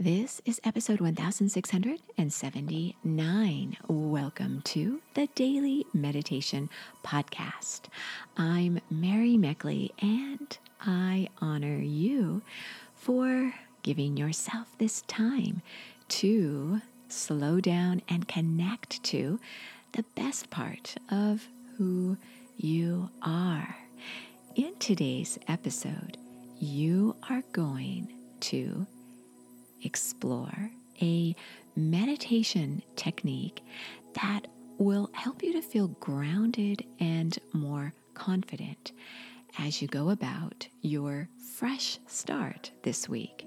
This is episode 1679. Welcome to the Daily Meditation Podcast. I'm Mary Meckley, and I honor you for giving yourself this time to slow down and connect to the best part of who you are. In today's episode, you are going to explore a meditation technique that will help you to feel grounded and more confident as you go about your fresh start this week.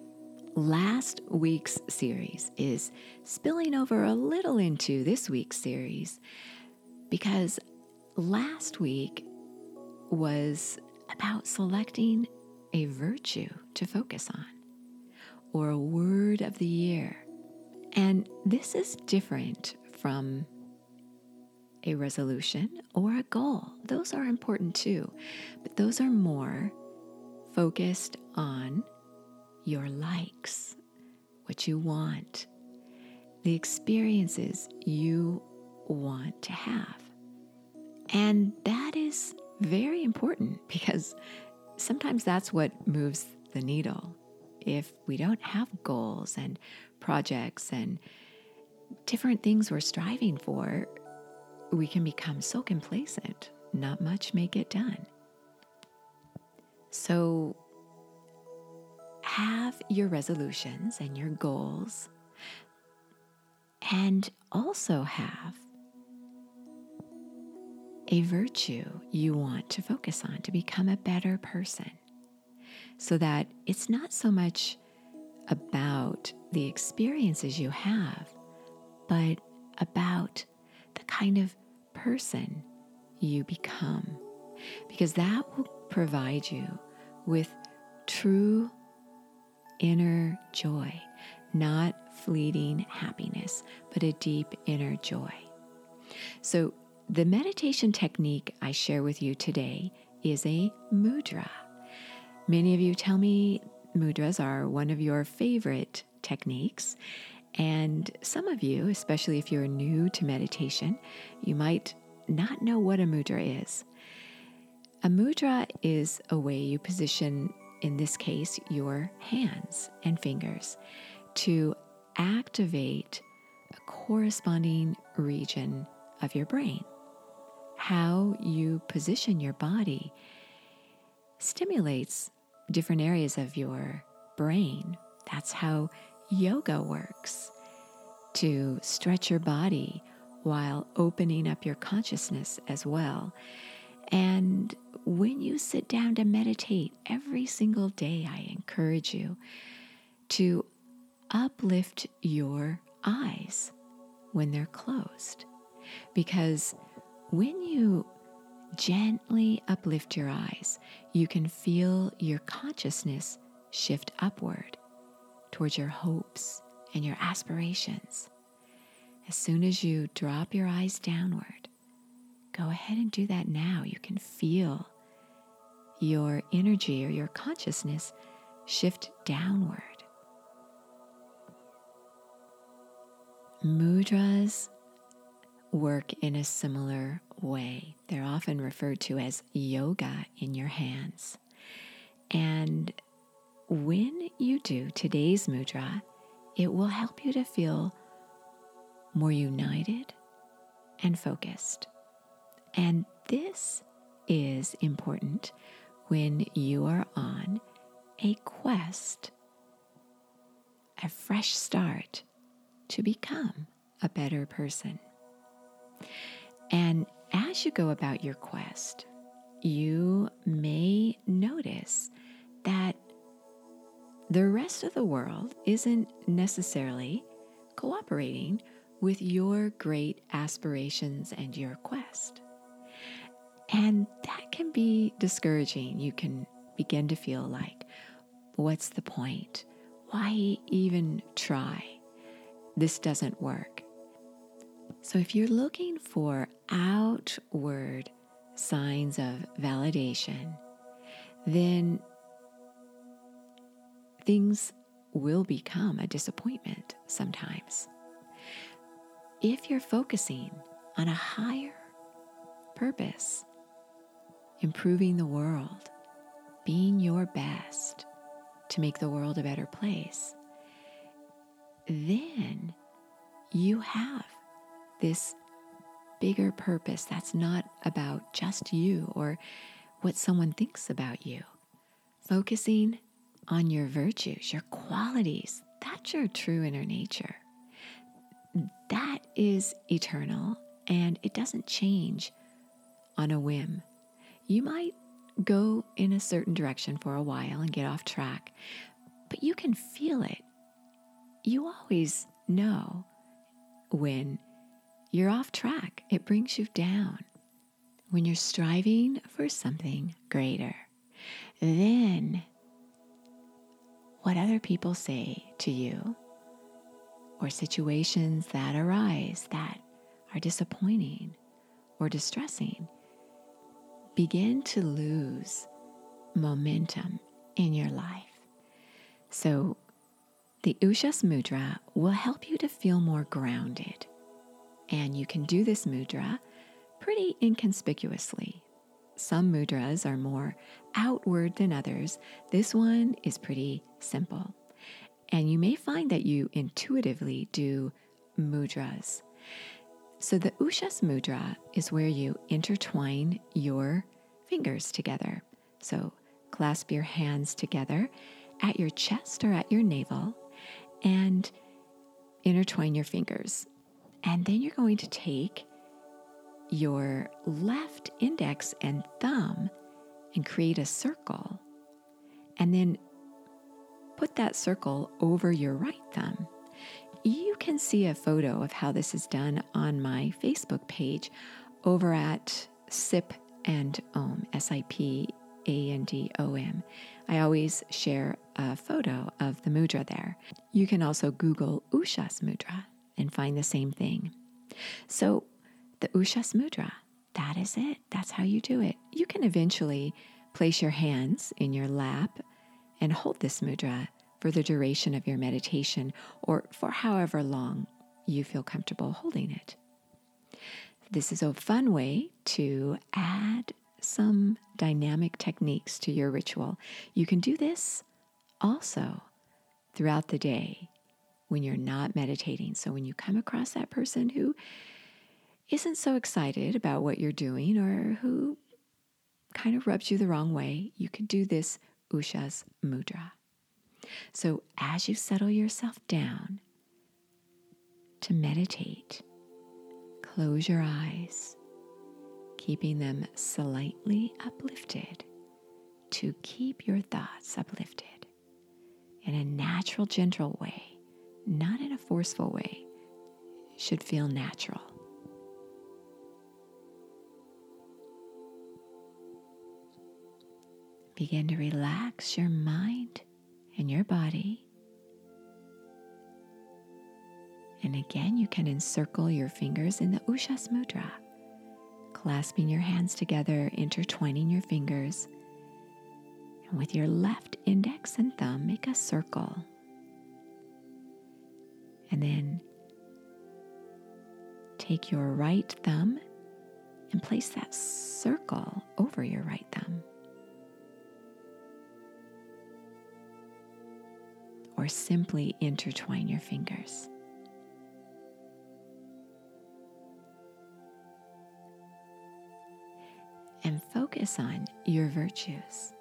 Last week's series is spilling over a little into this week's series because last week was about selecting a virtue to focus on or a word of the year. And this is different from a resolution or a goal. Those are important too, but those are more focused on your likes, what you want, the experiences you want to have. And that is very important because sometimes that's what moves the needle if we don't have goals and projects and different things we're striving for, we can become so complacent, not much may get done. So, have your resolutions and your goals, and also have a virtue you want to focus on to become a better person so that it's not so much about the experiences you have, but about the kind of person you become. Because that will provide you with true inner joy, not fleeting happiness, but a deep inner joy. So, the meditation technique I share with you today is a mudra. Many of you tell me mudras are one of your favorite techniques. And some of you, especially if you're new to meditation, you might not know what a mudra is. A mudra is a way you position, in this case, your hands and fingers to activate a corresponding region of your brain. How you position your body stimulates different areas of your brain. That's how yoga works to stretch your body while opening up your consciousness as well. And when you sit down to meditate every single day, I encourage you to uplift your eyes when they're closed. Because when you Gently uplift your eyes. You can feel your consciousness shift upward towards your hopes and your aspirations. As soon as you drop your eyes downward, go ahead and do that now. You can feel your energy or your consciousness shift downward. Mudras work in a similar way. They're often referred to as yoga in your hands. And when you do today's mudra, it will help you to feel more united and focused. And this is important when you are on a quest, a fresh start to become a better person. And as you go about your quest, you may notice that the rest of the world isn't necessarily cooperating with your great aspirations and your quest. And that can be discouraging. You can begin to feel like, what's the point? Why even try? This doesn't work. So, if you're looking for outward signs of validation, then things will become a disappointment sometimes. If you're focusing on a higher purpose, improving the world, being your best to make the world a better place, then you have this bigger purpose that's not about just you or what someone thinks about you. Focusing on your virtues, your qualities, that's your true inner nature. That is eternal and it doesn't change on a whim. You might go in a certain direction for a while and get off track, but you can feel it. You always know when you're off track, it brings you down. When you're striving for something greater, then what other people say to you or situations that arise that are disappointing or distressing begin to lose momentum in your life. So, the Ushas Mudra will help you to feel more grounded. And you can do this mudra pretty inconspicuously. Some mudras are more outward than others. This one is pretty simple. And you may find that you intuitively do mudras. So, the Ushas Mudra is where you intertwine your fingers together. So, clasp your hands together at your chest or at your navel and intertwine your fingers. And then you're going to take your left index and thumb and create a circle. And then put that circle over your right thumb. You can see a photo of how this is done on my Facebook page over at SIP and OM, S I P A N D O M. I always share a photo of the mudra there. You can also Google Ushas Mudra and find the same thing. So, the Ushas Mudra, that is it. That's how you do it. You can eventually place your hands in your lap and hold this mudra for the duration of your meditation or for however long you feel comfortable holding it. This is a fun way to add some dynamic techniques to your ritual. You can do this also throughout the day when you're not meditating. So when you come across that person who isn't so excited about what you're doing or who kind of rubs you the wrong way, you could do this Ushas Mudra. So as you settle yourself down to meditate, close your eyes, keeping them slightly uplifted to keep your thoughts uplifted in a natural, gentle way not in a forceful way, should feel natural. Begin to relax your mind and your body. And again, you can encircle your fingers in the Ushas Mudra, clasping your hands together, intertwining your fingers. And with your left index and thumb, make a circle and then take your right thumb and place that circle over your right thumb. Or simply intertwine your fingers. And focus on your virtues.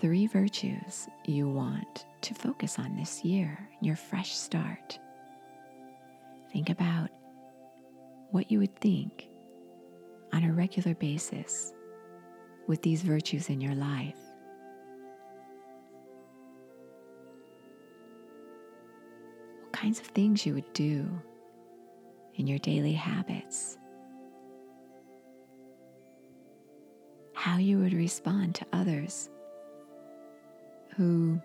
Three virtues you want to focus on this year, your fresh start. Think about what you would think on a regular basis with these virtues in your life. What kinds of things you would do in your daily habits. How you would respond to others who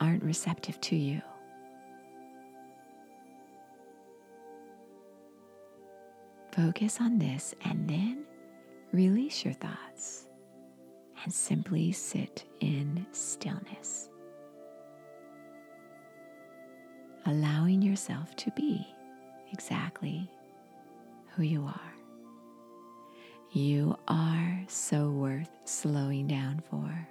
aren't receptive to you. Focus on this and then release your thoughts and simply sit in stillness. allowing yourself to be exactly who you are. You are so worth slowing down for.